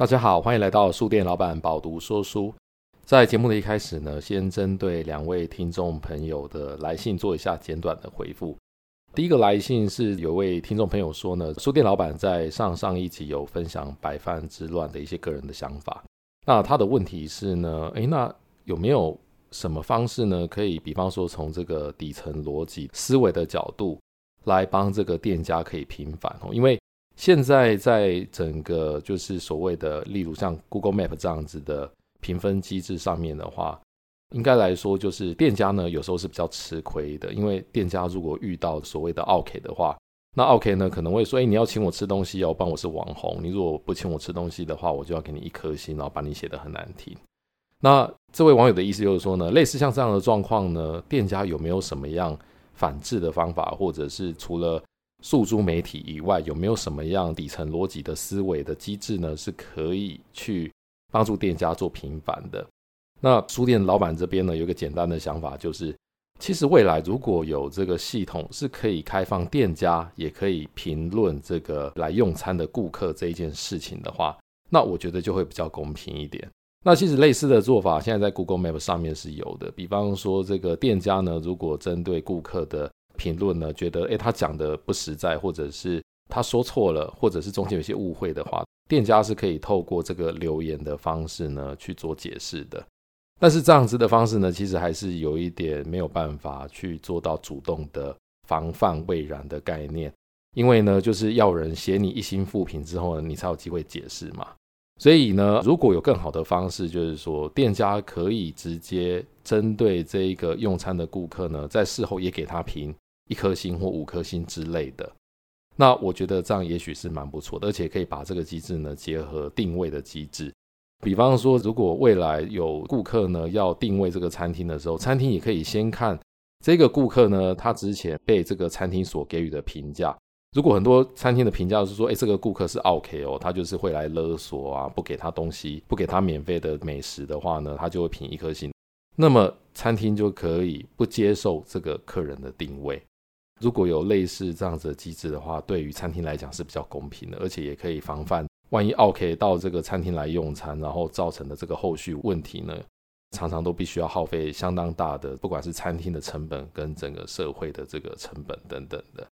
大家好，欢迎来到书店老板饱读说书。在节目的一开始呢，先针对两位听众朋友的来信做一下简短的回复。第一个来信是有位听众朋友说呢，书店老板在上上一集有分享白饭之乱的一些个人的想法。那他的问题是呢，诶，那有没有什么方式呢，可以比方说从这个底层逻辑思维的角度来帮这个店家可以平反哦？因为现在在整个就是所谓的，例如像 Google Map 这样子的评分机制上面的话，应该来说就是店家呢有时候是比较吃亏的，因为店家如果遇到所谓的 O K 的话，那 O K 呢可能会说，哎，你要请我吃东西哦，帮我是网红，你如果不请我吃东西的话，我就要给你一颗星，然后把你写得很难听。那这位网友的意思就是说呢，类似像这样的状况呢，店家有没有什么样反制的方法，或者是除了诉诸媒体以外，有没有什么样底层逻辑的思维的机制呢？是可以去帮助店家做平反的。那书店老板这边呢，有一个简单的想法，就是其实未来如果有这个系统是可以开放店家也可以评论这个来用餐的顾客这一件事情的话，那我觉得就会比较公平一点。那其实类似的做法，现在在 Google Map 上面是有的。比方说，这个店家呢，如果针对顾客的评论呢，觉得诶他讲的不实在，或者是他说错了，或者是中间有些误会的话，店家是可以透过这个留言的方式呢去做解释的。但是这样子的方式呢，其实还是有一点没有办法去做到主动的防范未然的概念，因为呢，就是要人写你一星负评之后呢，你才有机会解释嘛。所以呢，如果有更好的方式，就是说店家可以直接针对这一个用餐的顾客呢，在事后也给他评一颗星或五颗星之类的，那我觉得这样也许是蛮不错的，而且可以把这个机制呢结合定位的机制。比方说，如果未来有顾客呢要定位这个餐厅的时候，餐厅也可以先看这个顾客呢他之前被这个餐厅所给予的评价。如果很多餐厅的评价是说，哎，这个顾客是 OK 哦，他就是会来勒索啊，不给他东西，不给他免费的美食的话呢，他就会评一颗星。那么餐厅就可以不接受这个客人的定位。如果有类似这样子的机制的话，对于餐厅来讲是比较公平的，而且也可以防范万一 O K 到这个餐厅来用餐，然后造成的这个后续问题呢，常常都必须要耗费相当大的，不管是餐厅的成本跟整个社会的这个成本等等的。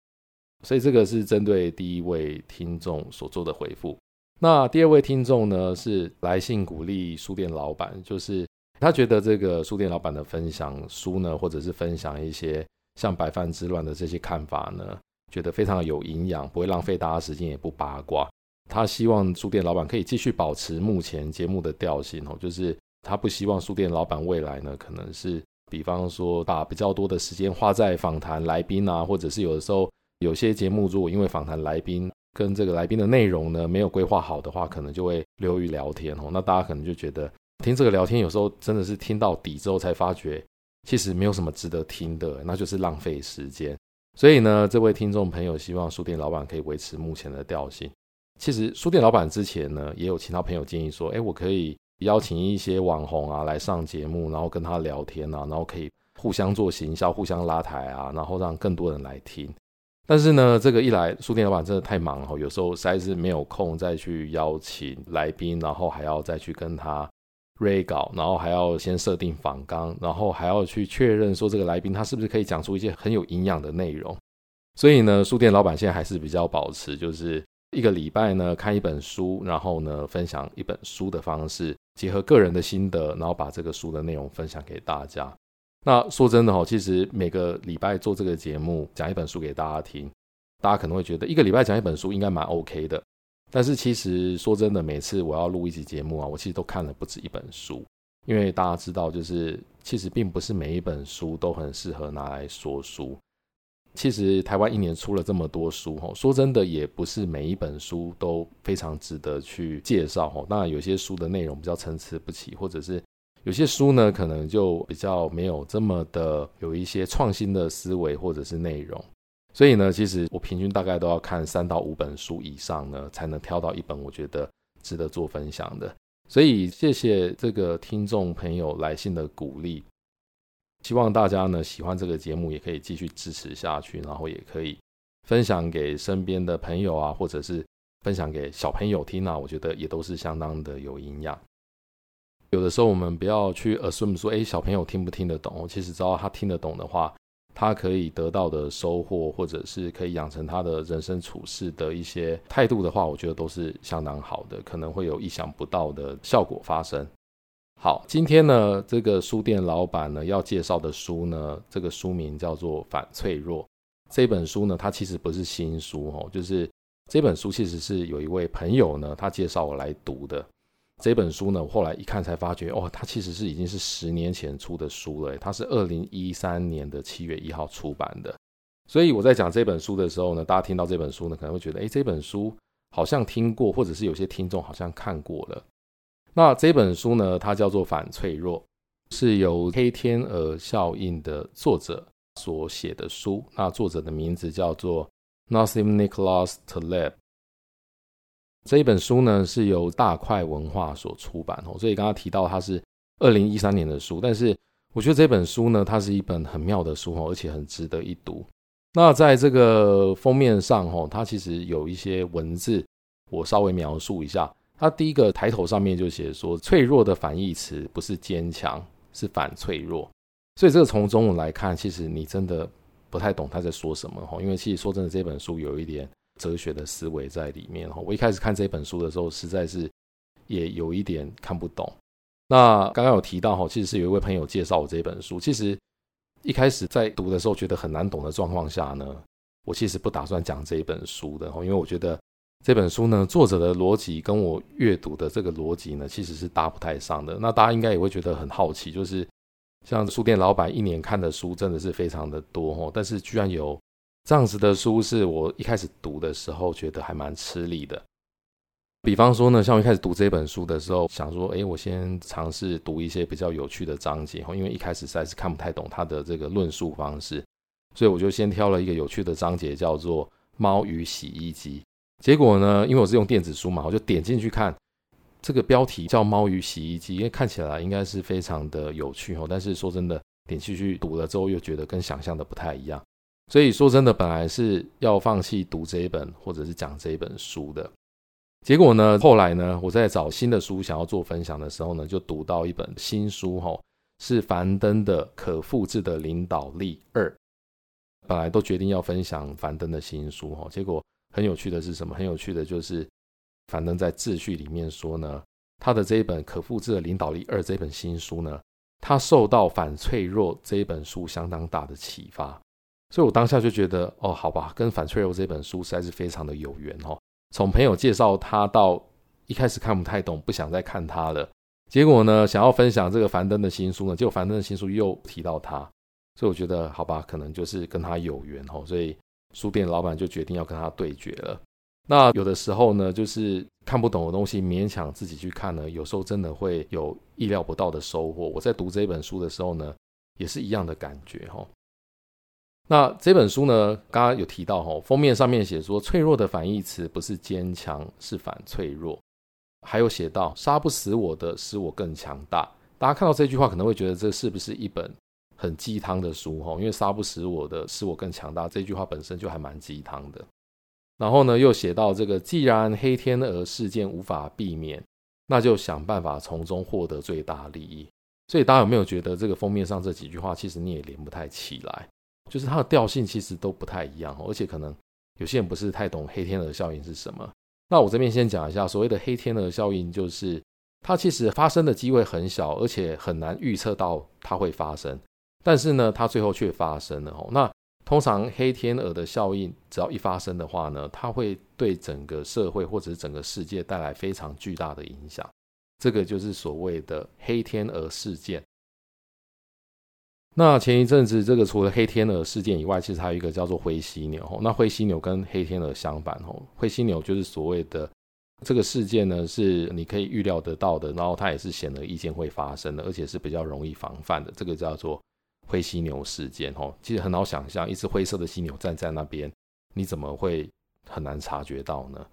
所以这个是针对第一位听众所做的回复。那第二位听众呢，是来信鼓励书店老板，就是他觉得这个书店老板的分享书呢，或者是分享一些像白饭之乱的这些看法呢，觉得非常有营养，不会浪费大家时间，也不八卦。他希望书店老板可以继续保持目前节目的调性哦，就是他不希望书店老板未来呢，可能是比方说把比较多的时间花在访谈来宾啊，或者是有的时候。有些节目如果因为访谈来宾跟这个来宾的内容呢，没有规划好的话，可能就会流于聊天哦。那大家可能就觉得听这个聊天有时候真的是听到底之后才发觉，其实没有什么值得听的，那就是浪费时间。所以呢，这位听众朋友希望书店老板可以维持目前的调性。其实书店老板之前呢，也有其他朋友建议说，哎，我可以邀请一些网红啊来上节目，然后跟他聊天啊，然后可以互相做行销，互相拉抬啊，然后让更多人来听。但是呢，这个一来，书店老板真的太忙了，有时候实在是没有空再去邀请来宾，然后还要再去跟他 re 稿，然后还要先设定访纲，然后还要去确认说这个来宾他是不是可以讲出一些很有营养的内容。所以呢，书店老板现在还是比较保持，就是一个礼拜呢看一本书，然后呢分享一本书的方式，结合个人的心得，然后把这个书的内容分享给大家。那说真的哈，其实每个礼拜做这个节目，讲一本书给大家听，大家可能会觉得一个礼拜讲一本书应该蛮 OK 的。但是其实说真的，每次我要录一集节目啊，我其实都看了不止一本书，因为大家知道，就是其实并不是每一本书都很适合拿来说书。其实台湾一年出了这么多书哈，说真的，也不是每一本书都非常值得去介绍哈。当然有些书的内容比较参差不齐，或者是。有些书呢，可能就比较没有这么的有一些创新的思维或者是内容，所以呢，其实我平均大概都要看三到五本书以上呢，才能挑到一本我觉得值得做分享的。所以谢谢这个听众朋友来信的鼓励，希望大家呢喜欢这个节目，也可以继续支持下去，然后也可以分享给身边的朋友啊，或者是分享给小朋友听啊，我觉得也都是相当的有营养。有的时候我们不要去 assume 说，哎，小朋友听不听得懂？其实只要他听得懂的话，他可以得到的收获，或者是可以养成他的人生处事的一些态度的话，我觉得都是相当好的，可能会有意想不到的效果发生。好，今天呢，这个书店老板呢要介绍的书呢，这个书名叫做《反脆弱》。这本书呢，它其实不是新书哦，就是这本书其实是有一位朋友呢，他介绍我来读的。这本书呢，我后来一看才发觉，哦，它其实是已经是十年前出的书了，它是二零一三年的七月一号出版的。所以我在讲这本书的时候呢，大家听到这本书呢，可能会觉得，哎，这本书好像听过，或者是有些听众好像看过了。那这本书呢，它叫做《反脆弱》，是由黑天鹅效应的作者所写的书。那作者的名字叫做 Nassim Nicholas Taleb。这一本书呢，是由大块文化所出版哦，所以刚刚提到它是二零一三年的书，但是我觉得这本书呢，它是一本很妙的书哦，而且很值得一读。那在这个封面上哦，它其实有一些文字，我稍微描述一下。它第一个抬头上面就写说，脆弱的反义词不是坚强，是反脆弱。所以这个从中文来看，其实你真的不太懂他在说什么哦，因为其实说真的，这本书有一点。哲学的思维在里面哈，我一开始看这本书的时候，实在是也有一点看不懂。那刚刚有提到哈，其实是有一位朋友介绍我这本书。其实一开始在读的时候觉得很难懂的状况下呢，我其实不打算讲这一本书的哈，因为我觉得这本书呢，作者的逻辑跟我阅读的这个逻辑呢，其实是搭不太上的。那大家应该也会觉得很好奇，就是像书店老板一年看的书真的是非常的多哈，但是居然有。这样子的书是我一开始读的时候觉得还蛮吃力的。比方说呢，像我一开始读这本书的时候，想说，诶，我先尝试读一些比较有趣的章节，因为一开始实在是看不太懂他的这个论述方式，所以我就先挑了一个有趣的章节，叫做《猫与洗衣机》。结果呢，因为我是用电子书嘛，我就点进去看，这个标题叫《猫与洗衣机》，因为看起来应该是非常的有趣哦。但是说真的，点进去读了之后，又觉得跟想象的不太一样。所以说真的，本来是要放弃读这一本或者是讲这一本书的，结果呢，后来呢，我在找新的书想要做分享的时候呢，就读到一本新书，吼，是樊登的《可复制的领导力二》。本来都决定要分享樊登的新书，吼，结果很有趣的是什么？很有趣的就是樊登在自序里面说呢，他的这一本《可复制的领导力二》这本新书呢，他受到《反脆弱》这一本书相当大的启发。所以我当下就觉得，哦，好吧，跟《反脆弱》这本书实在是非常的有缘哦。从朋友介绍他到一开始看不太懂，不想再看他了。结果呢，想要分享这个樊登的新书呢，结果樊登的新书又提到他，所以我觉得，好吧，可能就是跟他有缘哦。所以书店老板就决定要跟他对决了。那有的时候呢，就是看不懂的东西，勉强自己去看呢，有时候真的会有意料不到的收获。我在读这本书的时候呢，也是一样的感觉哈。那这本书呢，刚刚有提到哈，封面上面写说，脆弱的反义词不是坚强，是反脆弱。还有写到，杀不死我的，使我更强大。大家看到这句话，可能会觉得这是不是一本很鸡汤的书哈？因为杀不死我的，使我更强大，这句话本身就还蛮鸡汤的。然后呢，又写到这个，既然黑天鹅事件无法避免，那就想办法从中获得最大利益。所以大家有没有觉得这个封面上这几句话，其实你也连不太起来？就是它的调性其实都不太一样，而且可能有些人不是太懂黑天鹅效应是什么。那我这边先讲一下，所谓的黑天鹅效应，就是它其实发生的机会很小，而且很难预测到它会发生，但是呢，它最后却发生了哦。那通常黑天鹅的效应只要一发生的话呢，它会对整个社会或者是整个世界带来非常巨大的影响，这个就是所谓的黑天鹅事件。那前一阵子，这个除了黑天鹅事件以外，其实还有一个叫做灰犀牛。那灰犀牛跟黑天鹅相反，吼，灰犀牛就是所谓的这个事件呢，是你可以预料得到的，然后它也是显而易见会发生的，而且是比较容易防范的。这个叫做灰犀牛事件，吼，其实很好想象，一只灰色的犀牛站在那边，你怎么会很难察觉到呢？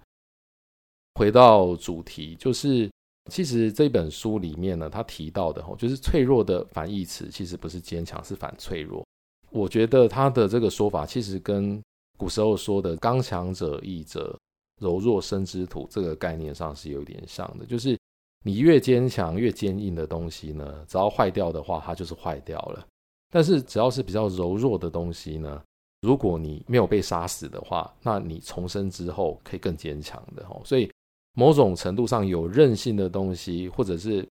回到主题，就是。其实这本书里面呢，他提到的吼就是脆弱的反义词，其实不是坚强，是反脆弱。我觉得他的这个说法，其实跟古时候说的“刚强者易折，柔弱生之土这个概念上是有点像的，就是你越坚强、越坚硬的东西呢，只要坏掉的话，它就是坏掉了。但是只要是比较柔弱的东西呢，如果你没有被杀死的话，那你重生之后可以更坚强的哦。所以某种程度上有韧性的东西，或者是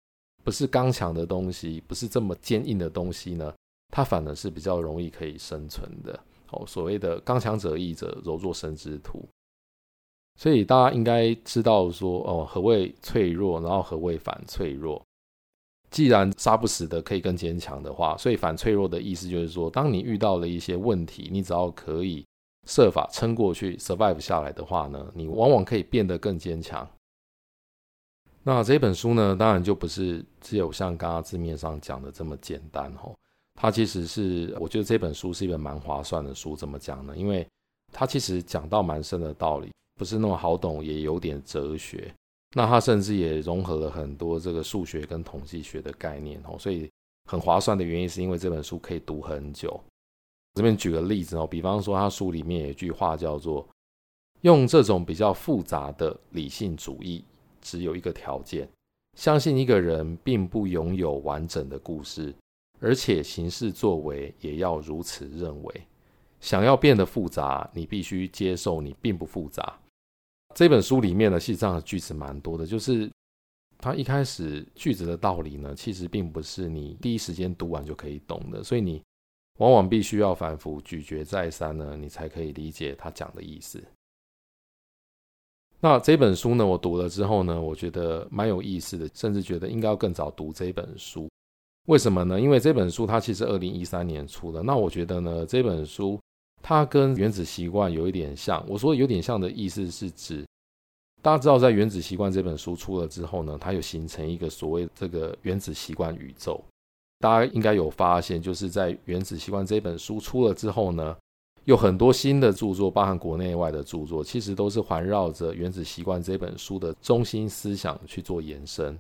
不是刚强的东西，不是这么坚硬的东西呢，它反而是比较容易可以生存的。哦，所谓的刚强者易者，柔弱生之土。所以大家应该知道说，哦，何谓脆弱，然后何谓反脆弱。既然杀不死的可以更坚强的话，所以反脆弱的意思就是说，当你遇到了一些问题，你只要可以设法撑过去，survive 下来的话呢，你往往可以变得更坚强。那这本书呢，当然就不是只有像刚刚字面上讲的这么简单吼。它其实是，我觉得这本书是一本蛮划算的书。怎么讲呢？因为它其实讲到蛮深的道理，不是那么好懂，也有点哲学。那它甚至也融合了很多这个数学跟统计学的概念哦，所以很划算的原因是因为这本书可以读很久。这边举个例子哦，比方说他书里面有一句话叫做：“用这种比较复杂的理性主义，只有一个条件，相信一个人并不拥有完整的故事。”而且行事作为也要如此认为。想要变得复杂，你必须接受你并不复杂。这本书里面呢，其实这样的句子蛮多的，就是它一开始句子的道理呢，其实并不是你第一时间读完就可以懂的，所以你往往必须要反复咀嚼再三呢，你才可以理解他讲的意思。那这本书呢，我读了之后呢，我觉得蛮有意思的，甚至觉得应该要更早读这本书。为什么呢？因为这本书它其实二零一三年出的。那我觉得呢，这本书它跟《原子习惯》有一点像。我说有点像的意思是指，大家知道在《原子习惯》这本书出了之后呢，它有形成一个所谓这个原子习惯宇宙。大家应该有发现，就是在《原子习惯》这本书出了之后呢，有很多新的著作，包含国内外的著作，其实都是环绕着《原子习惯》这本书的中心思想去做延伸。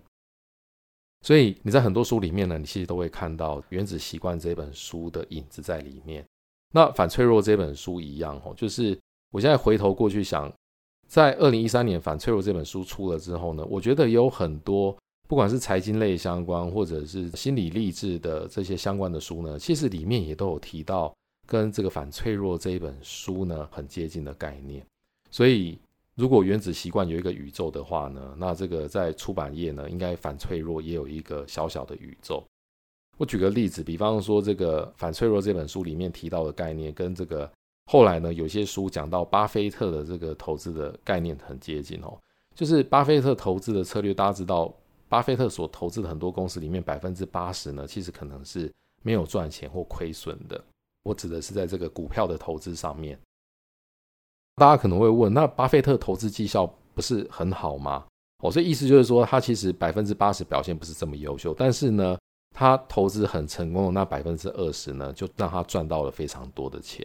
所以你在很多书里面呢，你其实都会看到《原子习惯》这本书的影子在里面。那《反脆弱》这本书一样哦，就是我现在回头过去想，在二零一三年《反脆弱》这本书出了之后呢，我觉得有很多不管是财经类相关，或者是心理励志的这些相关的书呢，其实里面也都有提到跟这个《反脆弱》这一本书呢很接近的概念，所以。如果原子习惯有一个宇宙的话呢，那这个在出版业呢，应该反脆弱也有一个小小的宇宙。我举个例子，比方说这个反脆弱这本书里面提到的概念，跟这个后来呢有些书讲到巴菲特的这个投资的概念很接近哦。就是巴菲特投资的策略，大家知道，巴菲特所投资的很多公司里面，百分之八十呢，其实可能是没有赚钱或亏损的。我指的是在这个股票的投资上面。大家可能会问，那巴菲特投资绩效不是很好吗？哦，所以意思就是说，他其实百分之八十表现不是这么优秀，但是呢，他投资很成功的那百分之二十呢，就让他赚到了非常多的钱。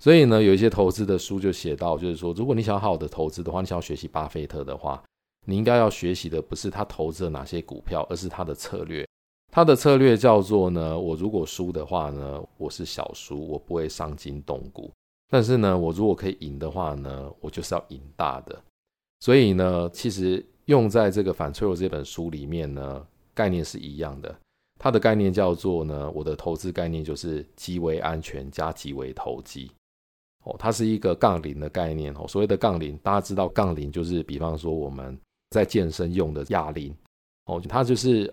所以呢，有一些投资的书就写到，就是说，如果你想好好的投资的话，你想要学习巴菲特的话，你应该要学习的不是他投资了哪些股票，而是他的策略。他的策略叫做呢，我如果输的话呢，我是小输，我不会伤筋动骨。但是呢，我如果可以赢的话呢，我就是要赢大的。所以呢，其实用在这个反脆弱这本书里面呢，概念是一样的。它的概念叫做呢，我的投资概念就是极为安全加极为投机。哦，它是一个杠铃的概念哦。所谓的杠铃，大家知道杠铃就是比方说我们在健身用的哑铃哦，它就是。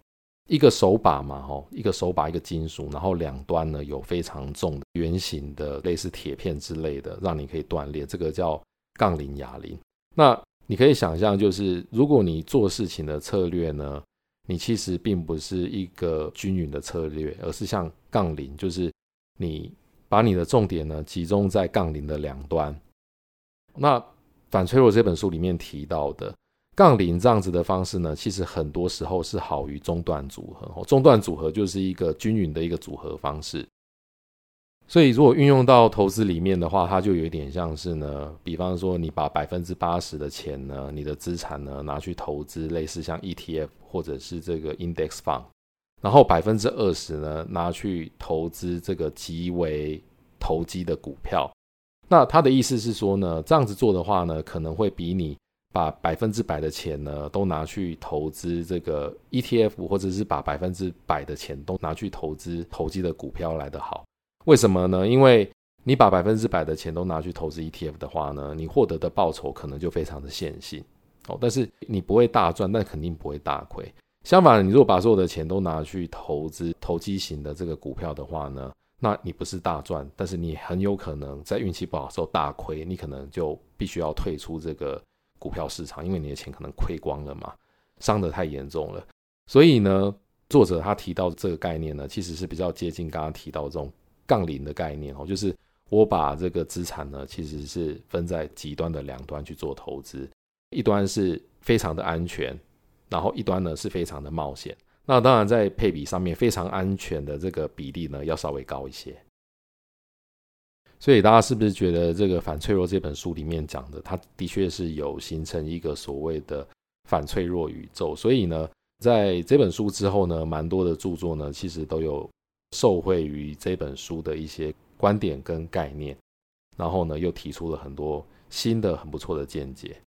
一个手把嘛，吼，一个手把，一个金属，然后两端呢有非常重的圆形的类似铁片之类的，让你可以锻炼。这个叫杠铃哑铃。那你可以想象，就是如果你做事情的策略呢，你其实并不是一个均匀的策略，而是像杠铃，就是你把你的重点呢集中在杠铃的两端。那反脆弱这本书里面提到的。杠铃这样子的方式呢，其实很多时候是好于中段组合。中段组合就是一个均匀的一个组合方式。所以如果运用到投资里面的话，它就有一点像是呢，比方说你把百分之八十的钱呢，你的资产呢拿去投资，类似像 ETF 或者是这个 Index Fund，然后百分之二十呢拿去投资这个极为投机的股票。那他的意思是说呢，这样子做的话呢，可能会比你把百分之百的钱呢都拿去投资这个 ETF，或者是把百分之百的钱都拿去投资投机的股票来得好。为什么呢？因为你把百分之百的钱都拿去投资 ETF 的话呢，你获得的报酬可能就非常的线性哦。但是你不会大赚，但肯定不会大亏。相反，你如果把所有的钱都拿去投资投机型的这个股票的话呢，那你不是大赚，但是你很有可能在运气不好的时候大亏，你可能就必须要退出这个。股票市场，因为你的钱可能亏光了嘛，伤得太严重了。所以呢，作者他提到这个概念呢，其实是比较接近刚刚提到这种杠铃的概念哦，就是我把这个资产呢，其实是分在极端的两端去做投资，一端是非常的安全，然后一端呢是非常的冒险。那当然在配比上面，非常安全的这个比例呢，要稍微高一些。所以大家是不是觉得这个反脆弱这本书里面讲的，它的确是有形成一个所谓的反脆弱宇宙？所以呢，在这本书之后呢，蛮多的著作呢，其实都有受惠于这本书的一些观点跟概念，然后呢，又提出了很多新的很不错的见解。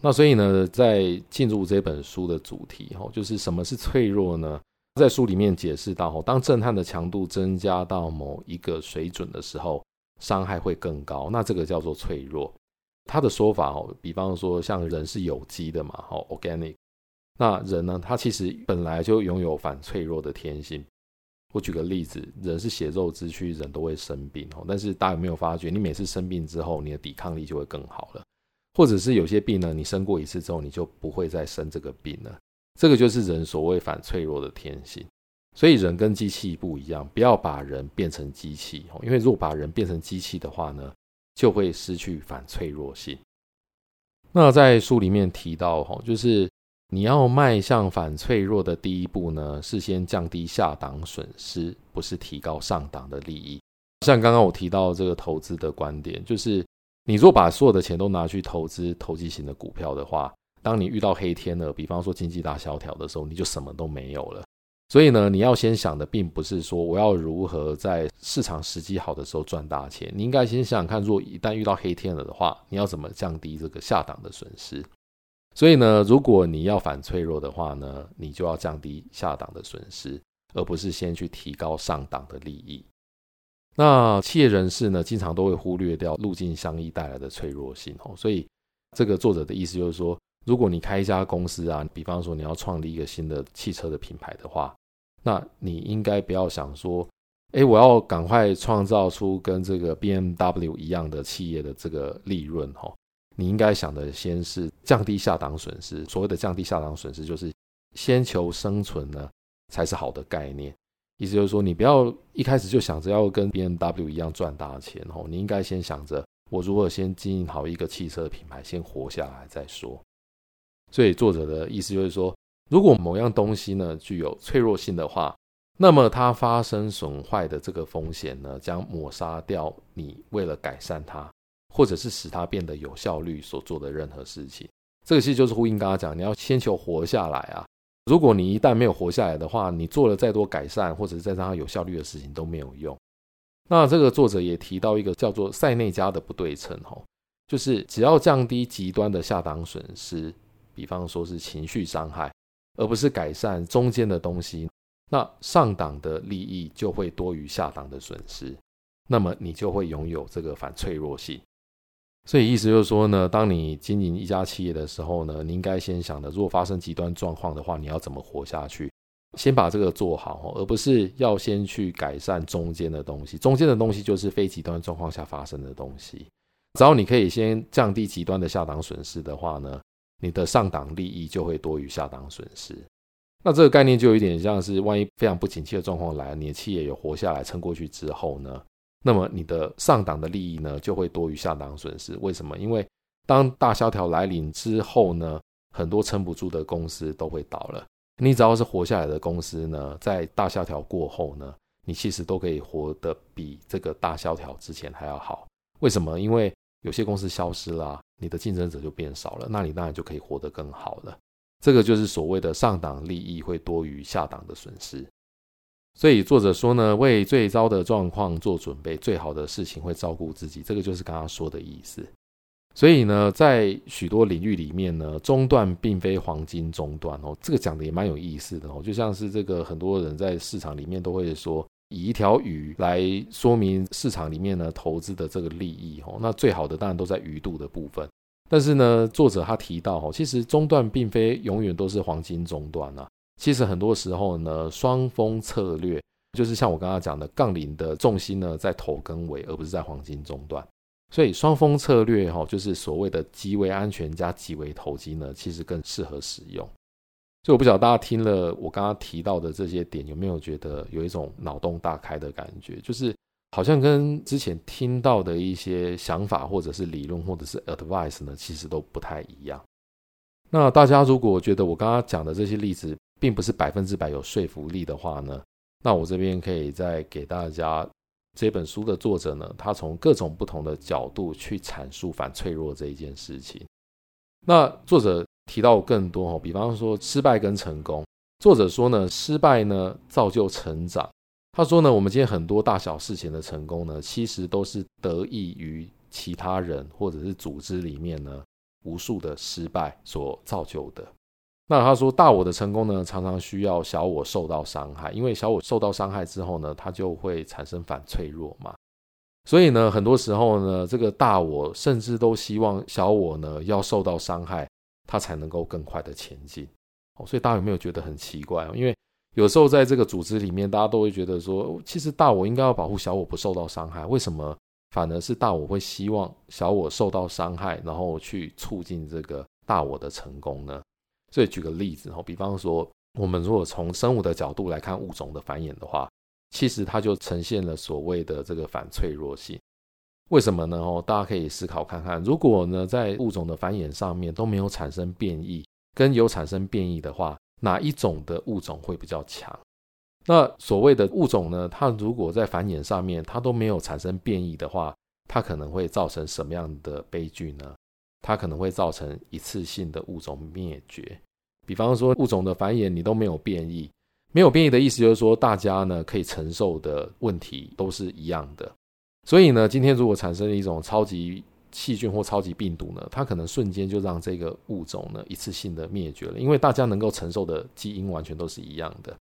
那所以呢，在进入这本书的主题，哈，就是什么是脆弱呢？在书里面解释到，当震撼的强度增加到某一个水准的时候，伤害会更高。那这个叫做脆弱。他的说法哦，比方说像人是有机的嘛，哦，organic。那人呢，他其实本来就拥有反脆弱的天性。我举个例子，人是血肉之躯，人都会生病哦。但是大家有没有发觉，你每次生病之后，你的抵抗力就会更好了，或者是有些病呢，你生过一次之后，你就不会再生这个病了。这个就是人所谓反脆弱的天性，所以人跟机器不一样，不要把人变成机器，因为如果把人变成机器的话呢，就会失去反脆弱性。那在书里面提到，哈，就是你要迈向反脆弱的第一步呢，是先降低下档损失，不是提高上档的利益。像刚刚我提到这个投资的观点，就是你若把所有的钱都拿去投资投机型的股票的话。当你遇到黑天鹅，比方说经济大萧条的时候，你就什么都没有了。所以呢，你要先想的并不是说我要如何在市场时机好的时候赚大钱，你应该先想想看，如果一旦遇到黑天鹅的话，你要怎么降低这个下档的损失。所以呢，如果你要反脆弱的话呢，你就要降低下档的损失，而不是先去提高上档的利益。那企业人士呢，经常都会忽略掉路径相依带来的脆弱性哦。所以这个作者的意思就是说。如果你开一家公司啊，比方说你要创立一个新的汽车的品牌的话，那你应该不要想说，哎，我要赶快创造出跟这个 BMW 一样的企业的这个利润哈。你应该想的先是降低下档损失。所谓的降低下档损失，就是先求生存呢，才是好的概念。意思就是说，你不要一开始就想着要跟 BMW 一样赚大钱哦。你应该先想着，我如果先经营好一个汽车品牌，先活下来再说。所以作者的意思就是说，如果某样东西呢具有脆弱性的话，那么它发生损坏的这个风险呢，将抹杀掉你为了改善它，或者是使它变得有效率所做的任何事情。这个其实就是呼应刚刚讲，你要先求活下来啊。如果你一旦没有活下来的话，你做了再多改善或者是再让它有效率的事情都没有用。那这个作者也提到一个叫做塞内加的不对称吼，就是只要降低极端的下档损失。比方说是情绪伤害，而不是改善中间的东西，那上档的利益就会多于下档的损失，那么你就会拥有这个反脆弱性。所以意思就是说呢，当你经营一家企业的时候呢，你应该先想的，如果发生极端状况的话，你要怎么活下去？先把这个做好，而不是要先去改善中间的东西。中间的东西就是非极端状况下发生的东西。只要你可以先降低极端的下档损失的话呢，你的上档利益就会多于下档损失，那这个概念就有点像是，万一非常不景气的状况来，你的企业有活下来撑过去之后呢，那么你的上档的利益呢就会多于下档损失。为什么？因为当大萧条来临之后呢，很多撑不住的公司都会倒了。你只要是活下来的公司呢，在大萧条过后呢，你其实都可以活得比这个大萧条之前还要好。为什么？因为有些公司消失了，你的竞争者就变少了，那你当然就可以活得更好了。这个就是所谓的上档利益会多于下档的损失。所以作者说呢，为最糟的状况做准备，最好的事情会照顾自己。这个就是刚刚说的意思。所以呢，在许多领域里面呢，中断并非黄金中断哦，这个讲的也蛮有意思的哦，就像是这个很多人在市场里面都会说，以一条鱼来说明市场里面呢投资的这个利益哦，那最好的当然都在鱼肚的部分。但是呢，作者他提到哦，其实中段并非永远都是黄金中段啊。其实很多时候呢，双峰策略就是像我刚刚讲的，杠铃的重心呢在头跟尾，而不是在黄金中段。所以双峰策略哈，就是所谓的极为安全加极为投机呢，其实更适合使用。所以我不晓得大家听了我刚刚提到的这些点，有没有觉得有一种脑洞大开的感觉？就是。好像跟之前听到的一些想法，或者是理论，或者是 advice 呢，其实都不太一样。那大家如果觉得我刚刚讲的这些例子并不是百分之百有说服力的话呢，那我这边可以再给大家这本书的作者呢，他从各种不同的角度去阐述反脆弱这一件事情。那作者提到更多哦，比方说失败跟成功，作者说呢，失败呢造就成长。他说呢，我们今天很多大小事情的成功呢，其实都是得益于其他人或者是组织里面呢无数的失败所造就的。那他说，大我的成功呢，常常需要小我受到伤害，因为小我受到伤害之后呢，它就会产生反脆弱嘛。所以呢，很多时候呢，这个大我甚至都希望小我呢要受到伤害，它才能够更快的前进。哦，所以大家有没有觉得很奇怪？因为有时候在这个组织里面，大家都会觉得说，其实大我应该要保护小我不受到伤害，为什么反而是大我会希望小我受到伤害，然后去促进这个大我的成功呢？所以举个例子，比方说，我们如果从生物的角度来看物种的繁衍的话，其实它就呈现了所谓的这个反脆弱性。为什么呢？哦，大家可以思考看看，如果呢在物种的繁衍上面都没有产生变异，跟有产生变异的话。哪一种的物种会比较强？那所谓的物种呢？它如果在繁衍上面它都没有产生变异的话，它可能会造成什么样的悲剧呢？它可能会造成一次性的物种灭绝。比方说物种的繁衍你都没有变异，没有变异的意思就是说大家呢可以承受的问题都是一样的。所以呢，今天如果产生了一种超级细菌或超级病毒呢，它可能瞬间就让这个物种呢一次性的灭绝了，因为大家能够承受的基因完全都是一样的。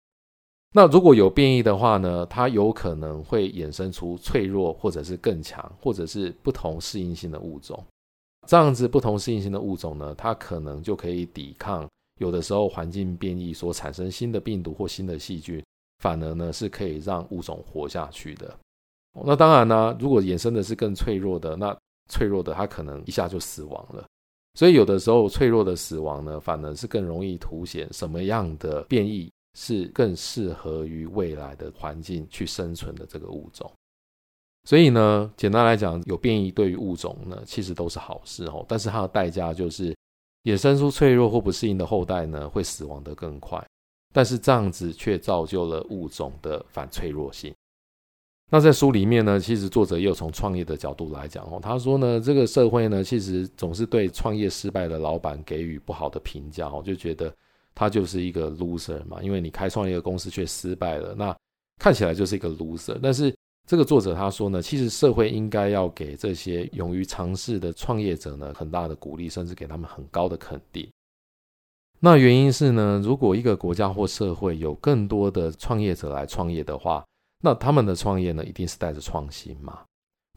那如果有变异的话呢，它有可能会衍生出脆弱或者是更强，或者是不同适应性的物种。这样子不同适应性的物种呢，它可能就可以抵抗有的时候环境变异所产生新的病毒或新的细菌，反而呢是可以让物种活下去的。那当然呢，如果衍生的是更脆弱的那。脆弱的，它可能一下就死亡了，所以有的时候脆弱的死亡呢，反而是更容易凸显什么样的变异是更适合于未来的环境去生存的这个物种。所以呢，简单来讲，有变异对于物种呢，其实都是好事哦。但是它的代价就是衍生出脆弱或不适应的后代呢，会死亡得更快。但是这样子却造就了物种的反脆弱性。那在书里面呢，其实作者也有从创业的角度来讲哦，他说呢，这个社会呢，其实总是对创业失败的老板给予不好的评价哦，就觉得他就是一个 loser 嘛，因为你开创一个公司却失败了，那看起来就是一个 loser。但是这个作者他说呢，其实社会应该要给这些勇于尝试的创业者呢，很大的鼓励，甚至给他们很高的肯定。那原因是呢，如果一个国家或社会有更多的创业者来创业的话，那他们的创业呢，一定是带着创新嘛。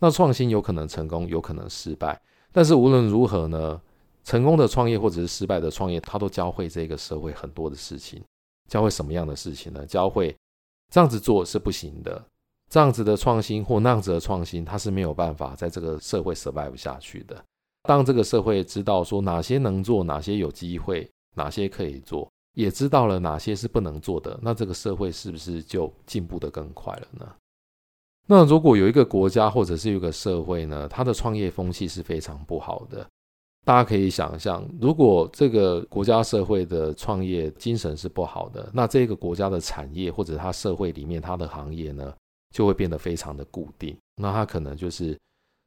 那创新有可能成功，有可能失败。但是无论如何呢，成功的创业或者是失败的创业，它都教会这个社会很多的事情。教会什么样的事情呢？教会这样子做是不行的，这样子的创新或那样子的创新，它是没有办法在这个社会 survive 下去的。当这个社会知道说哪些能做，哪些有机会，哪些可以做。也知道了哪些是不能做的，那这个社会是不是就进步得更快了呢？那如果有一个国家或者是有一个社会呢，它的创业风气是非常不好的，大家可以想象，如果这个国家社会的创业精神是不好的，那这个国家的产业或者它社会里面它的行业呢，就会变得非常的固定，那它可能就是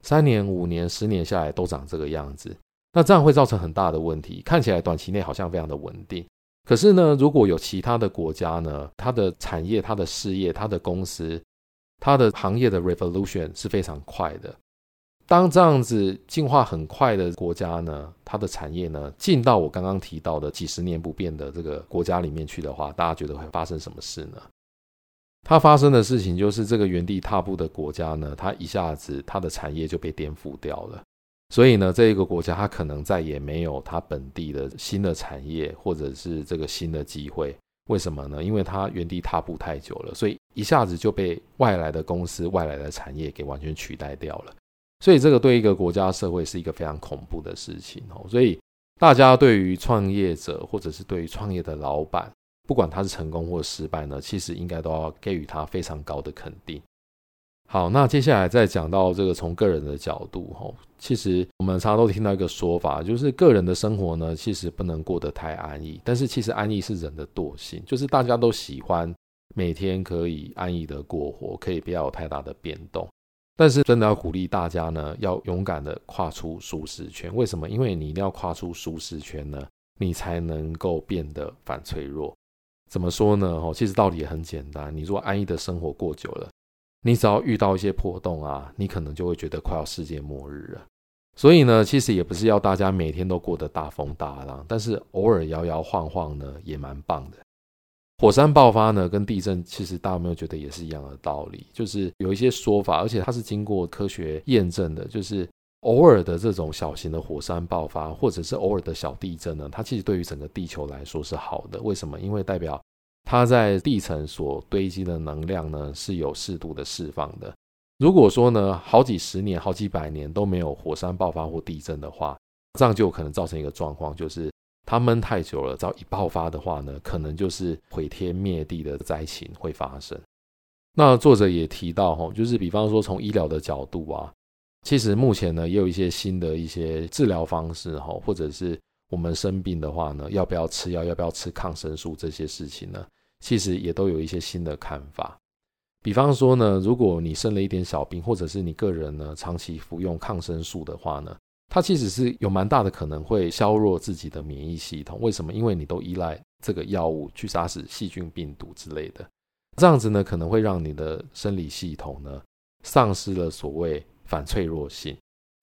三年、五年、十年下来都长这个样子，那这样会造成很大的问题，看起来短期内好像非常的稳定。可是呢，如果有其他的国家呢，它的产业、它的事业、它的公司、它的行业的 revolution 是非常快的，当这样子进化很快的国家呢，它的产业呢进到我刚刚提到的几十年不变的这个国家里面去的话，大家觉得会发生什么事呢？它发生的事情就是这个原地踏步的国家呢，它一下子它的产业就被颠覆掉了。所以呢，这一个国家它可能再也没有它本地的新的产业或者是这个新的机会。为什么呢？因为它原地踏步太久了，所以一下子就被外来的公司、外来的产业给完全取代掉了。所以这个对一个国家社会是一个非常恐怖的事情哦。所以大家对于创业者或者是对于创业的老板，不管他是成功或失败呢，其实应该都要给予他非常高的肯定。好，那接下来再讲到这个从个人的角度，吼，其实我们常常都听到一个说法，就是个人的生活呢，其实不能过得太安逸。但是其实安逸是人的惰性，就是大家都喜欢每天可以安逸的过活，可以不要有太大的变动。但是真的要鼓励大家呢，要勇敢的跨出舒适圈。为什么？因为你一定要跨出舒适圈呢，你才能够变得反脆弱。怎么说呢？哦，其实道理也很简单，你如果安逸的生活过久了。你只要遇到一些破洞啊，你可能就会觉得快要世界末日了。所以呢，其实也不是要大家每天都过得大风大浪，但是偶尔摇摇晃晃呢，也蛮棒的。火山爆发呢，跟地震其实大家有没有觉得也是一样的道理？就是有一些说法，而且它是经过科学验证的，就是偶尔的这种小型的火山爆发，或者是偶尔的小地震呢，它其实对于整个地球来说是好的。为什么？因为代表。它在地层所堆积的能量呢，是有适度的释放的。如果说呢，好几十年、好几百年都没有火山爆发或地震的话，这样就可能造成一个状况，就是它闷太久了，只要一爆发的话呢，可能就是毁天灭地的灾情会发生。那作者也提到，哈，就是比方说从医疗的角度啊，其实目前呢也有一些新的一些治疗方式，哈，或者是。我们生病的话呢，要不要吃药？要不要吃抗生素？这些事情呢，其实也都有一些新的看法。比方说呢，如果你生了一点小病，或者是你个人呢长期服用抗生素的话呢，它其实是有蛮大的可能会削弱自己的免疫系统。为什么？因为你都依赖这个药物去杀死细菌、病毒之类的，这样子呢，可能会让你的生理系统呢丧失了所谓反脆弱性。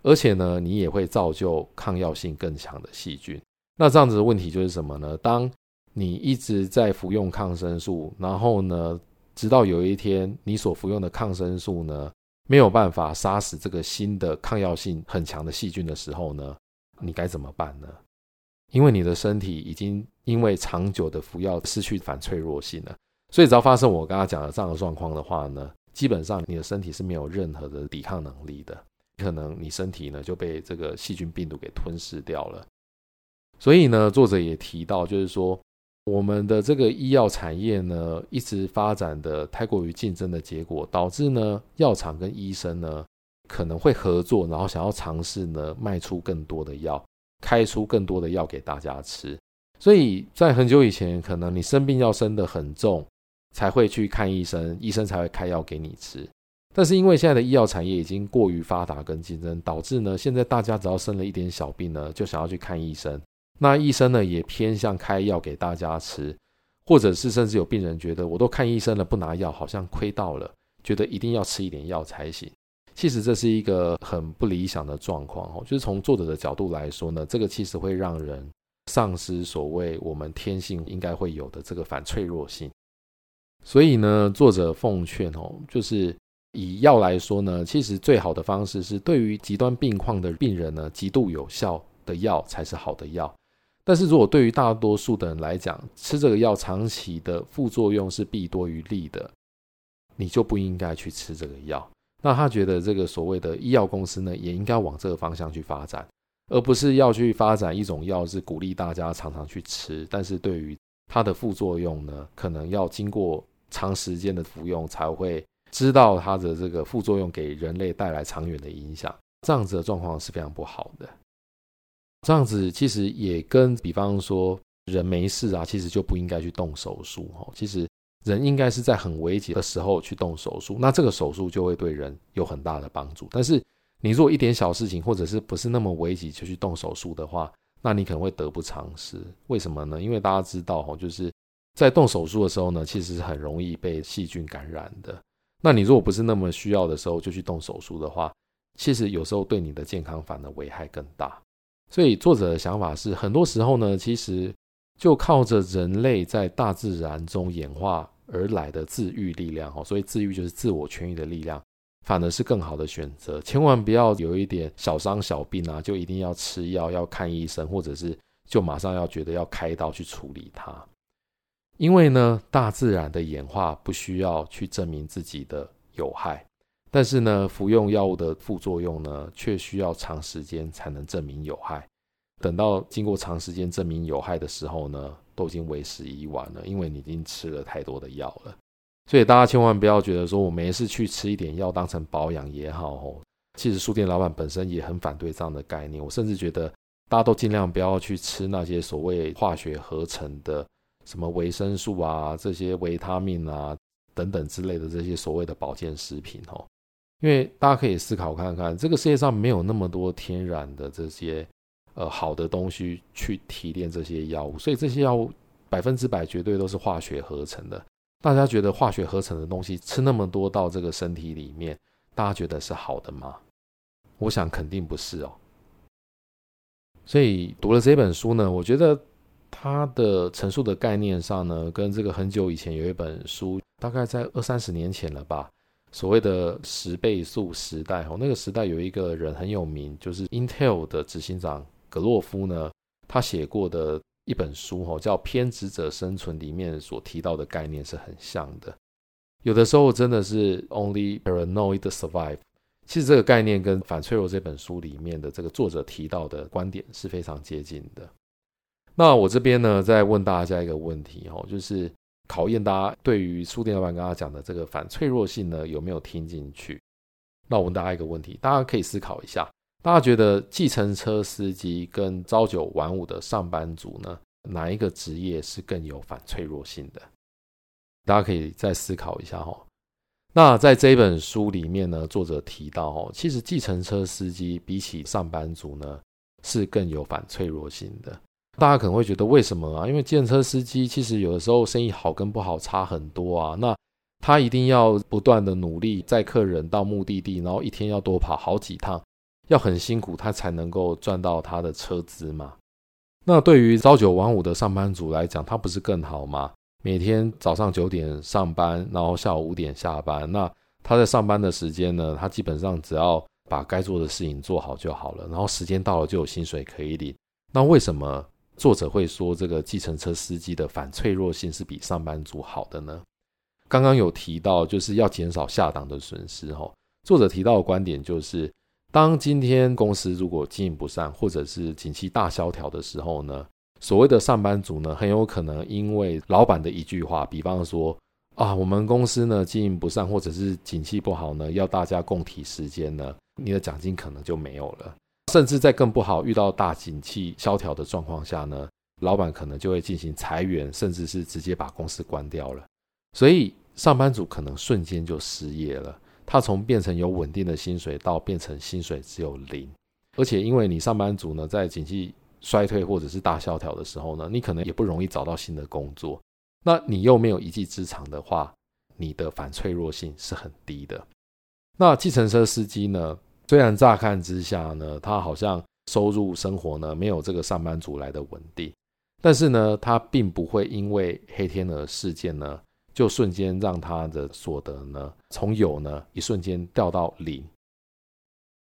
而且呢，你也会造就抗药性更强的细菌。那这样子的问题就是什么呢？当你一直在服用抗生素，然后呢，直到有一天你所服用的抗生素呢，没有办法杀死这个新的抗药性很强的细菌的时候呢，你该怎么办呢？因为你的身体已经因为长久的服药失去反脆弱性了，所以只要发生我刚刚讲的这样的状况的话呢，基本上你的身体是没有任何的抵抗能力的。可能你身体呢就被这个细菌病毒给吞噬掉了，所以呢，作者也提到，就是说我们的这个医药产业呢一直发展的太过于竞争的结果，导致呢药厂跟医生呢可能会合作，然后想要尝试呢卖出更多的药，开出更多的药给大家吃。所以在很久以前，可能你生病要生得很重，才会去看医生，医生才会开药给你吃。但是因为现在的医药产业已经过于发达跟竞争，导致呢，现在大家只要生了一点小病呢，就想要去看医生。那医生呢也偏向开药给大家吃，或者是甚至有病人觉得我都看医生了不拿药，好像亏到了，觉得一定要吃一点药才行。其实这是一个很不理想的状况哦。就是从作者的角度来说呢，这个其实会让人丧失所谓我们天性应该会有的这个反脆弱性。所以呢，作者奉劝哦，就是。以药来说呢，其实最好的方式是对于极端病况的病人呢，极度有效的药才是好的药。但是如果对于大多数的人来讲，吃这个药长期的副作用是弊多于利的，你就不应该去吃这个药。那他觉得这个所谓的医药公司呢，也应该往这个方向去发展，而不是要去发展一种药是鼓励大家常常去吃，但是对于它的副作用呢，可能要经过长时间的服用才会。知道它的这个副作用给人类带来长远的影响，这样子的状况是非常不好的。这样子其实也跟比方说人没事啊，其实就不应该去动手术哦。其实人应该是在很危急的时候去动手术，那这个手术就会对人有很大的帮助。但是你如果一点小事情或者是不是那么危急就去动手术的话，那你可能会得不偿失。为什么呢？因为大家知道哦，就是在动手术的时候呢，其实很容易被细菌感染的。那你如果不是那么需要的时候就去动手术的话，其实有时候对你的健康反而危害更大。所以作者的想法是，很多时候呢，其实就靠着人类在大自然中演化而来的自愈力量，哈，所以自愈就是自我痊愈的力量，反而是更好的选择。千万不要有一点小伤小病啊，就一定要吃药、要看医生，或者是就马上要觉得要开刀去处理它。因为呢，大自然的演化不需要去证明自己的有害。但是呢，服用药物的副作用呢，却需要长时间才能证明有害。等到经过长时间证明有害的时候呢，都已经为时已晚了，因为你已经吃了太多的药了。所以大家千万不要觉得说我没事去吃一点药当成保养也好哦。其实书店老板本身也很反对这样的概念。我甚至觉得大家都尽量不要去吃那些所谓化学合成的什么维生素啊、这些维他命啊等等之类的这些所谓的保健食品哦。因为大家可以思考看看，这个世界上没有那么多天然的这些呃好的东西去提炼这些药物，所以这些药物百分之百绝对都是化学合成的。大家觉得化学合成的东西吃那么多到这个身体里面，大家觉得是好的吗？我想肯定不是哦。所以读了这本书呢，我觉得它的陈述的概念上呢，跟这个很久以前有一本书，大概在二三十年前了吧。所谓的十倍速时代，哦，那个时代有一个人很有名，就是 Intel 的执行长格洛夫呢，他写过的一本书，哦，叫《偏执者生存》，里面所提到的概念是很像的。有的时候真的是 Only Paranoid Survive。其实这个概念跟《反脆弱》这本书里面的这个作者提到的观点是非常接近的。那我这边呢，再问大家一个问题，哦，就是。考验大家对于书店老板刚刚讲的这个反脆弱性呢，有没有听进去？那我问大家一个问题，大家可以思考一下：大家觉得计程车司机跟朝九晚五的上班族呢，哪一个职业是更有反脆弱性的？大家可以再思考一下哈。那在这本书里面呢，作者提到哦，其实计程车司机比起上班族呢，是更有反脆弱性的。大家可能会觉得为什么啊？因为计程车司机其实有的时候生意好跟不好差很多啊。那他一定要不断的努力载客人到目的地，然后一天要多跑好几趟，要很辛苦，他才能够赚到他的车资嘛。那对于朝九晚五的上班族来讲，他不是更好吗？每天早上九点上班，然后下午五点下班。那他在上班的时间呢，他基本上只要把该做的事情做好就好了，然后时间到了就有薪水可以领。那为什么？作者会说，这个计程车司机的反脆弱性是比上班族好的呢？刚刚有提到，就是要减少下档的损失。哈，作者提到的观点就是，当今天公司如果经营不善，或者是景气大萧条的时候呢，所谓的上班族呢，很有可能因为老板的一句话，比方说啊，我们公司呢经营不善，或者是景气不好呢，要大家共体时间呢，你的奖金可能就没有了。甚至在更不好遇到大景气萧条的状况下呢，老板可能就会进行裁员，甚至是直接把公司关掉了。所以上班族可能瞬间就失业了。他从变成有稳定的薪水到变成薪水只有零，而且因为你上班族呢，在景气衰退或者是大萧条的时候呢，你可能也不容易找到新的工作。那你又没有一技之长的话，你的反脆弱性是很低的。那计程车司机呢？虽然乍看之下呢，他好像收入生活呢没有这个上班族来的稳定，但是呢，他并不会因为黑天鹅事件呢，就瞬间让他的所得呢从有呢一瞬间掉到零。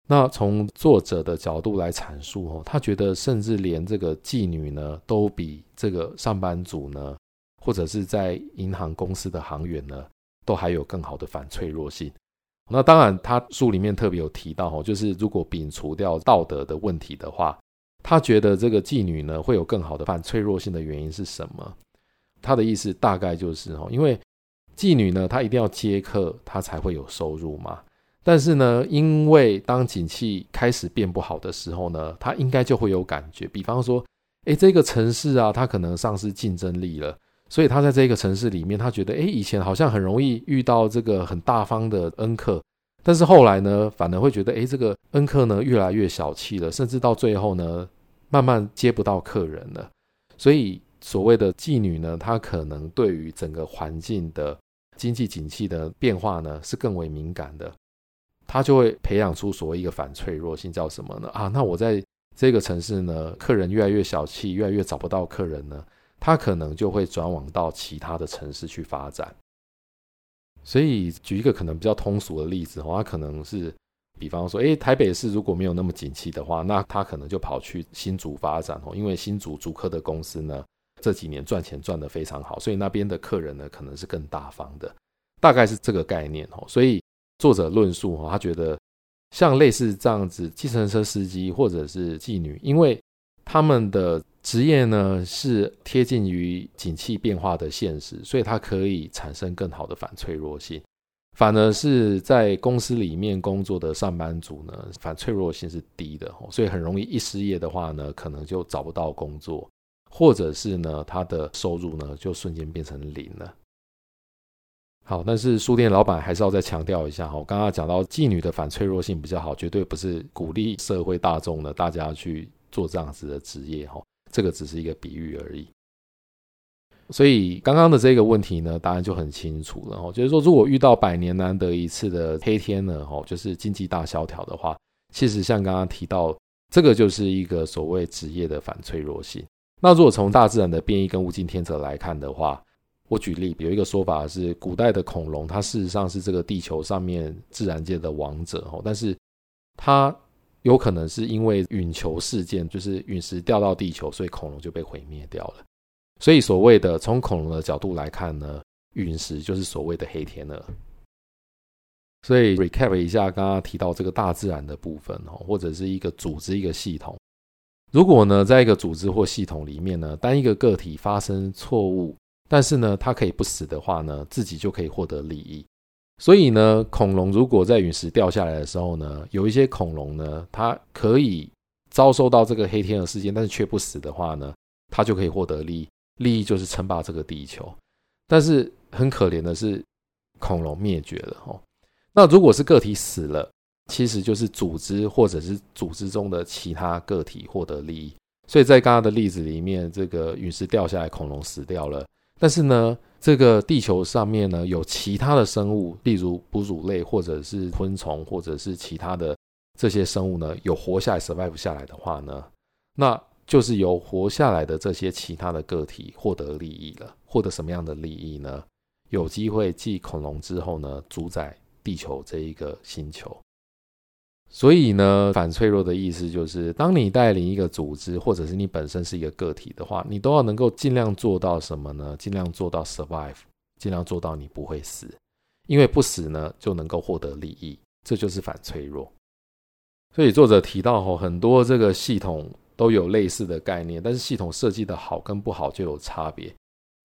那从作者的角度来阐述哦，他觉得甚至连这个妓女呢，都比这个上班族呢，或者是在银行公司的行员呢，都还有更好的反脆弱性。那当然，他书里面特别有提到哦，就是如果摒除掉道德的问题的话，他觉得这个妓女呢会有更好的反脆弱性的原因是什么？他的意思大概就是哦，因为妓女呢，她一定要接客，她才会有收入嘛。但是呢，因为当景气开始变不好的时候呢，她应该就会有感觉，比方说，诶，这个城市啊，它可能丧失竞争力了。所以他在这个城市里面，他觉得，哎，以前好像很容易遇到这个很大方的恩客，但是后来呢，反而会觉得，哎，这个恩客呢越来越小气了，甚至到最后呢，慢慢接不到客人了。所以所谓的妓女呢，她可能对于整个环境的经济景气的变化呢，是更为敏感的。他就会培养出所谓一个反脆弱性，叫什么呢？啊，那我在这个城市呢，客人越来越小气，越来越找不到客人呢，他可能就会转往到其他的城市去发展。所以举一个可能比较通俗的例子，他可能是，比方说，诶，台北市如果没有那么景气的话，那他可能就跑去新竹发展哦，因为新竹竹科的公司呢，这几年赚钱赚得非常好，所以那边的客人呢，可能是更大方的，大概是这个概念哦。所以作者论述哈，他觉得像类似这样子，计程车司机或者是妓女，因为他们的职业呢是贴近于景气变化的现实，所以它可以产生更好的反脆弱性。反而是在公司里面工作的上班族呢，反脆弱性是低的，所以很容易一失业的话呢，可能就找不到工作，或者是呢，他的收入呢就瞬间变成零了。好，但是书店老板还是要再强调一下哈，我刚刚讲到妓女的反脆弱性比较好，绝对不是鼓励社会大众呢大家去做这样子的职业哈，这个只是一个比喻而已。所以刚刚的这个问题呢，答案就很清楚了哦，就是说，如果遇到百年难得一次的黑天呢，哦，就是经济大萧条的话，其实像刚刚提到，这个就是一个所谓职业的反脆弱性。那如果从大自然的变异跟物竞天择来看的话，我举例，有一个说法是，古代的恐龙，它事实上是这个地球上面自然界的王者哦，但是它有可能是因为陨球事件，就是陨石掉到地球，所以恐龙就被毁灭掉了。所以，所谓的从恐龙的角度来看呢，陨石就是所谓的黑天鹅。所以，recap 一下刚刚提到这个大自然的部分哦，或者是一个组织、一个系统。如果呢，在一个组织或系统里面呢，当一个个体发生错误，但是呢，它可以不死的话呢，自己就可以获得利益。所以呢，恐龙如果在陨石掉下来的时候呢，有一些恐龙呢，它可以遭受到这个黑天鹅事件，但是却不死的话呢，它就可以获得利益。利益就是称霸这个地球，但是很可怜的是，恐龙灭绝了哦。那如果是个体死了，其实就是组织或者是组织中的其他个体获得利益。所以在刚刚的例子里面，这个陨石掉下来，恐龙死掉了，但是呢，这个地球上面呢有其他的生物，例如哺乳类或者是昆虫或者是其他的这些生物呢，有活下来 survive 下来的话呢，那。就是由活下来的这些其他的个体获得利益了，获得什么样的利益呢？有机会继恐龙之后呢，主宰地球这一个星球。所以呢，反脆弱的意思就是，当你带领一个组织，或者是你本身是一个个体的话，你都要能够尽量做到什么呢？尽量做到 survive，尽量做到你不会死，因为不死呢，就能够获得利益，这就是反脆弱。所以作者提到吼，很多这个系统。都有类似的概念，但是系统设计的好跟不好就有差别。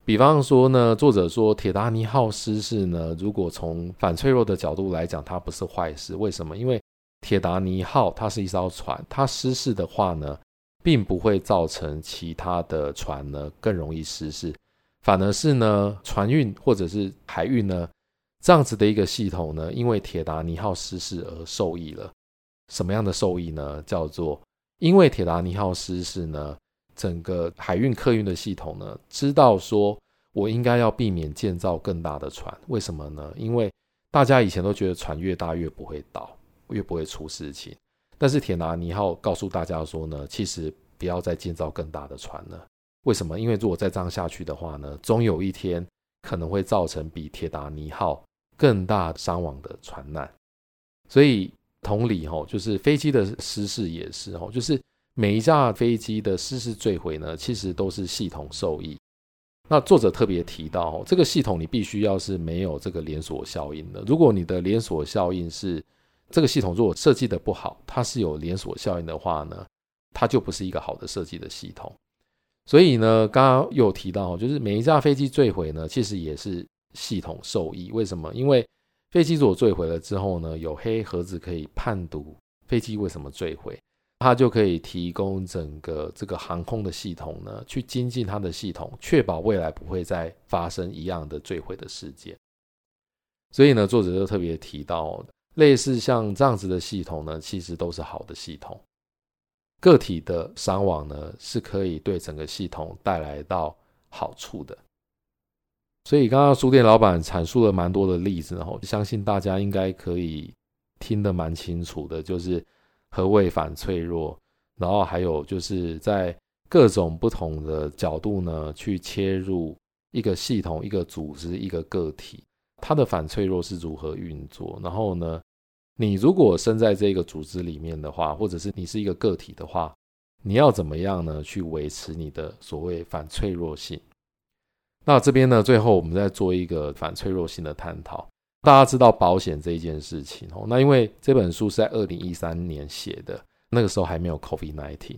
比方说呢，作者说铁达尼号失事呢，如果从反脆弱的角度来讲，它不是坏事。为什么？因为铁达尼号它是一艘船，它失事的话呢，并不会造成其他的船呢更容易失事，反而是呢船运或者是海运呢这样子的一个系统呢，因为铁达尼号失事而受益了。什么样的受益呢？叫做因为铁达尼号失事呢，整个海运客运的系统呢，知道说我应该要避免建造更大的船。为什么呢？因为大家以前都觉得船越大越不会倒，越不会出事情。但是铁达尼号告诉大家说呢，其实不要再建造更大的船了。为什么？因为如果再这样下去的话呢，终有一天可能会造成比铁达尼号更大伤亡的船难。所以。同理，吼，就是飞机的失事也是，吼，就是每一架飞机的失事坠毁呢，其实都是系统受益。那作者特别提到，这个系统你必须要是没有这个连锁效应的。如果你的连锁效应是这个系统如果设计的不好，它是有连锁效应的话呢，它就不是一个好的设计的系统。所以呢，刚刚又提到，就是每一架飞机坠毁呢，其实也是系统受益。为什么？因为飞机如果坠毁了之后呢，有黑盒子可以判读飞机为什么坠毁，它就可以提供整个这个航空的系统呢，去精进它的系统，确保未来不会再发生一样的坠毁的事件。所以呢，作者就特别提到，类似像这样子的系统呢，其实都是好的系统。个体的伤亡呢，是可以对整个系统带来到好处的。所以刚刚书店老板阐述了蛮多的例子，然后相信大家应该可以听得蛮清楚的，就是何谓反脆弱，然后还有就是在各种不同的角度呢去切入一个系统、一个组织、一个个体，它的反脆弱是如何运作。然后呢，你如果身在这个组织里面的话，或者是你是一个个体的话，你要怎么样呢去维持你的所谓反脆弱性？那这边呢，最后我们再做一个反脆弱性的探讨。大家知道保险这一件事情哦，那因为这本书是在二零一三年写的，那个时候还没有 COVID nineteen。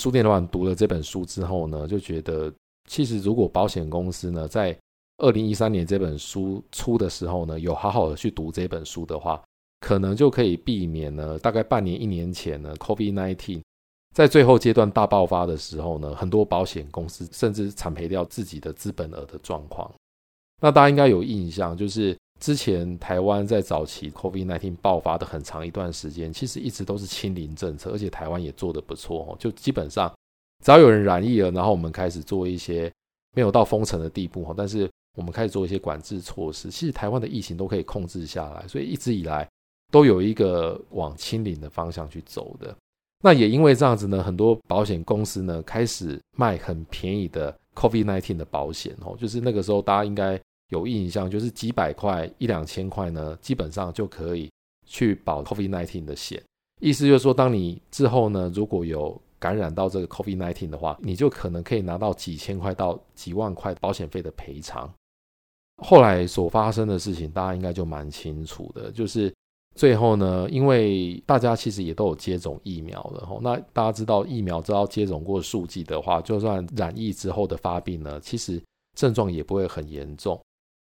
书店老板读了这本书之后呢，就觉得其实如果保险公司呢，在二零一三年这本书出的时候呢，有好好的去读这本书的话，可能就可以避免呢，大概半年一年前呢，COVID-19。在最后阶段大爆发的时候呢，很多保险公司甚至惨赔掉自己的资本额的状况。那大家应该有印象，就是之前台湾在早期 COVID-19 爆发的很长一段时间，其实一直都是清零政策，而且台湾也做得不错哦。就基本上只要有人染疫了，然后我们开始做一些没有到封城的地步哈，但是我们开始做一些管制措施，其实台湾的疫情都可以控制下来，所以一直以来都有一个往清零的方向去走的。那也因为这样子呢，很多保险公司呢开始卖很便宜的 COVID-19 的保险哦，就是那个时候大家应该有印象，就是几百块一两千块呢，基本上就可以去保 COVID-19 的险。意思就是说，当你之后呢如果有感染到这个 COVID-19 的话，你就可能可以拿到几千块到几万块保险费的赔偿。后来所发生的事情，大家应该就蛮清楚的，就是。最后呢，因为大家其实也都有接种疫苗了吼，那大家知道疫苗只要接种过数剂的话，就算染疫之后的发病呢，其实症状也不会很严重。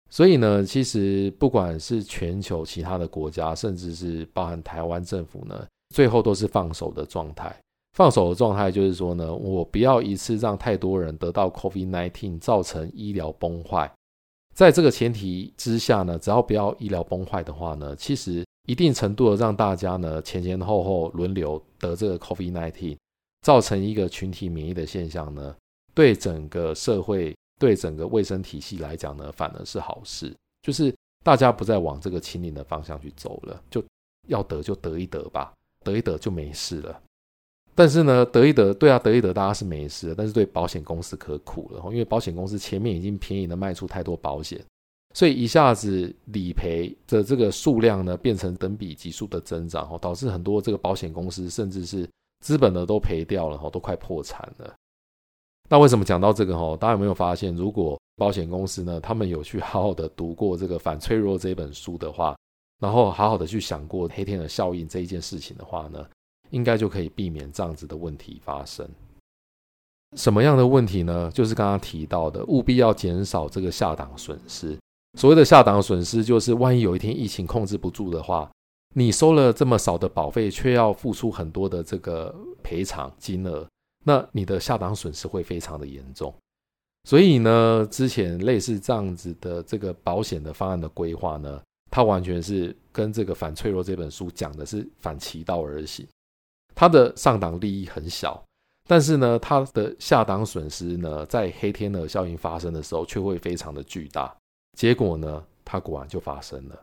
所以呢，其实不管是全球其他的国家，甚至是包含台湾政府呢，最后都是放手的状态。放手的状态就是说呢，我不要一次让太多人得到 COVID-19，造成医疗崩坏。在这个前提之下呢，只要不要医疗崩坏的话呢，其实。一定程度的让大家呢前前后后轮流得这个 COVID-19，造成一个群体免疫的现象呢，对整个社会、对整个卫生体系来讲呢，反而是好事。就是大家不再往这个清零的方向去走了，就要得就得一得吧，得一得就没事了。但是呢，得一得，对啊，得一得大家是没事的，但是对保险公司可苦了，因为保险公司前面已经便宜的卖出太多保险。所以一下子理赔的这个数量呢，变成等比级数的增长，哦，导致很多这个保险公司甚至是资本呢都赔掉了，哦，都快破产了。那为什么讲到这个？哦，大家有没有发现，如果保险公司呢，他们有去好好的读过这个《反脆弱》这本书的话，然后好好的去想过黑天鹅效应这一件事情的话呢，应该就可以避免这样子的问题发生。什么样的问题呢？就是刚刚提到的，务必要减少这个下档损失。所谓的下档损失，就是万一有一天疫情控制不住的话，你收了这么少的保费，却要付出很多的这个赔偿金额，那你的下档损失会非常的严重。所以呢，之前类似这样子的这个保险的方案的规划呢，它完全是跟这个《反脆弱》这本书讲的是反其道而行。它的上档利益很小，但是呢，它的下档损失呢，在黑天鹅效应发生的时候，却会非常的巨大。结果呢，它果然就发生了。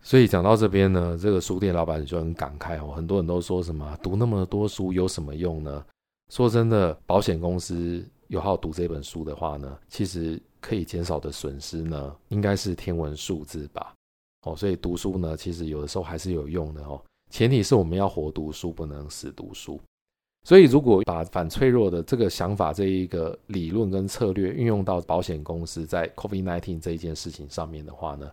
所以讲到这边呢，这个书店老板就很感慨哦。很多人都说什么读那么多书有什么用呢？说真的，保险公司有好读这本书的话呢，其实可以减少的损失呢，应该是天文数字吧。哦，所以读书呢，其实有的时候还是有用的哦。前提是我们要活读书，不能死读书。所以，如果把反脆弱的这个想法、这一个理论跟策略运用到保险公司在 COVID-19 这一件事情上面的话呢，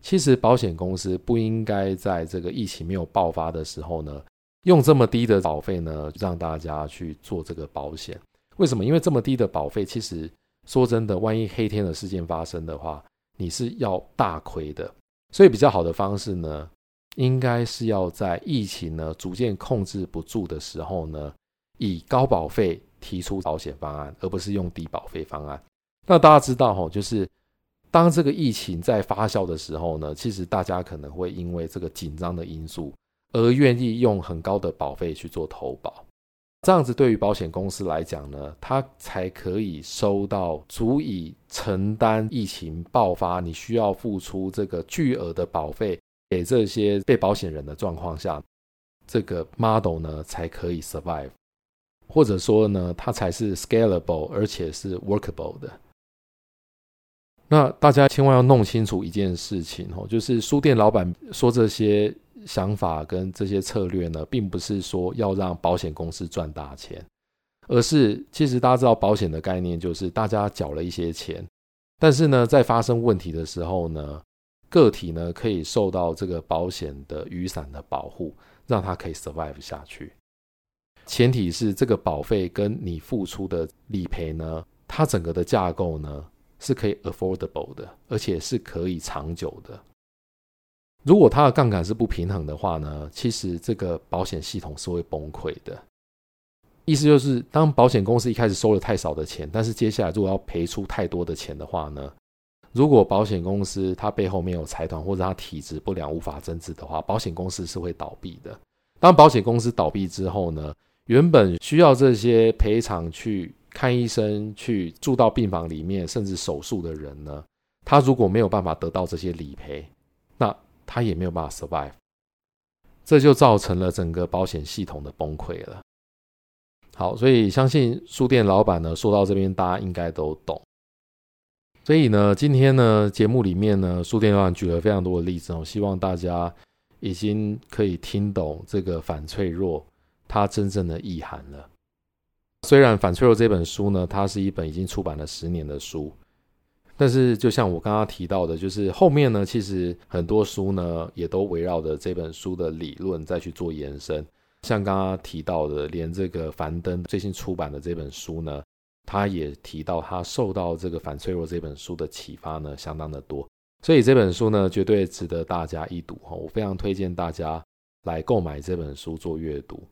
其实保险公司不应该在这个疫情没有爆发的时候呢，用这么低的保费呢，让大家去做这个保险。为什么？因为这么低的保费，其实说真的，万一黑天的事件发生的话，你是要大亏的。所以，比较好的方式呢，应该是要在疫情呢逐渐控制不住的时候呢。以高保费提出保险方案，而不是用低保费方案。那大家知道吼，就是当这个疫情在发酵的时候呢，其实大家可能会因为这个紧张的因素而愿意用很高的保费去做投保。这样子对于保险公司来讲呢，它才可以收到足以承担疫情爆发你需要付出这个巨额的保费，给这些被保险人的状况下，这个 model 呢才可以 survive，或者说呢，它才是 scalable 而且是 workable 的。那大家千万要弄清楚一件事情哦，就是书店老板说这些想法跟这些策略呢，并不是说要让保险公司赚大钱，而是其实大家知道保险的概念就是大家缴了一些钱，但是呢，在发生问题的时候呢，个体呢可以受到这个保险的雨伞的保护，让它可以 survive 下去。前提是这个保费跟你付出的理赔呢，它整个的架构呢。是可以 affordable 的，而且是可以长久的。如果它的杠杆是不平衡的话呢，其实这个保险系统是会崩溃的。意思就是，当保险公司一开始收了太少的钱，但是接下来如果要赔出太多的钱的话呢，如果保险公司它背后没有财团或者它体质不良无法增资的话，保险公司是会倒闭的。当保险公司倒闭之后呢，原本需要这些赔偿去。看医生、去住到病房里面，甚至手术的人呢，他如果没有办法得到这些理赔，那他也没有办法 survive，这就造成了整个保险系统的崩溃了。好，所以相信书店老板呢，说到这边，大家应该都懂。所以呢，今天呢，节目里面呢，书店老板举了非常多的例子，我希望大家已经可以听懂这个反脆弱它真正的意涵了。虽然《反脆弱》这本书呢，它是一本已经出版了十年的书，但是就像我刚刚提到的，就是后面呢，其实很多书呢，也都围绕着这本书的理论再去做延伸。像刚刚提到的，连这个樊登最新出版的这本书呢，他也提到他受到这个《反脆弱》这本书的启发呢，相当的多。所以这本书呢，绝对值得大家一读哈，我非常推荐大家来购买这本书做阅读。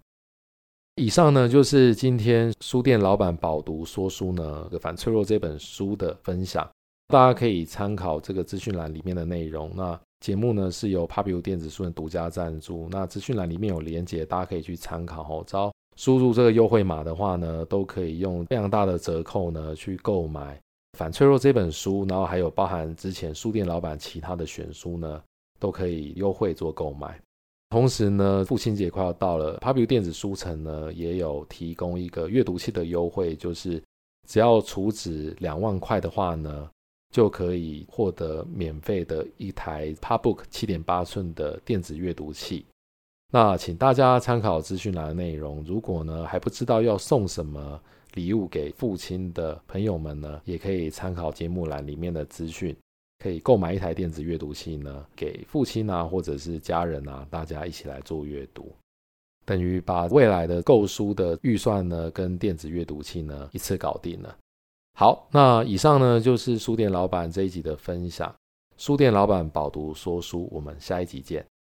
以上呢，就是今天书店老板饱读说书呢，《反脆弱》这本书的分享，大家可以参考这个资讯栏里面的内容。那节目呢是由 Pubu 电子书的独家赞助，那资讯栏里面有连结，大家可以去参考哦。只要输入这个优惠码的话呢，都可以用非常大的折扣呢去购买《反脆弱》这本书，然后还有包含之前书店老板其他的选书呢，都可以优惠做购买。同时呢，父亲节快要到了，Pubu 电子书城呢也有提供一个阅读器的优惠，就是只要储值两万块的话呢，就可以获得免费的一台 Pubook 七点八寸的电子阅读器。那请大家参考资讯栏的内容，如果呢还不知道要送什么礼物给父亲的朋友们呢，也可以参考节目栏里面的资讯。可以购买一台电子阅读器呢，给父亲啊，或者是家人啊，大家一起来做阅读，等于把未来的购书的预算呢，跟电子阅读器呢一次搞定了。好，那以上呢就是书店老板这一集的分享。书店老板饱读说书，我们下一集见。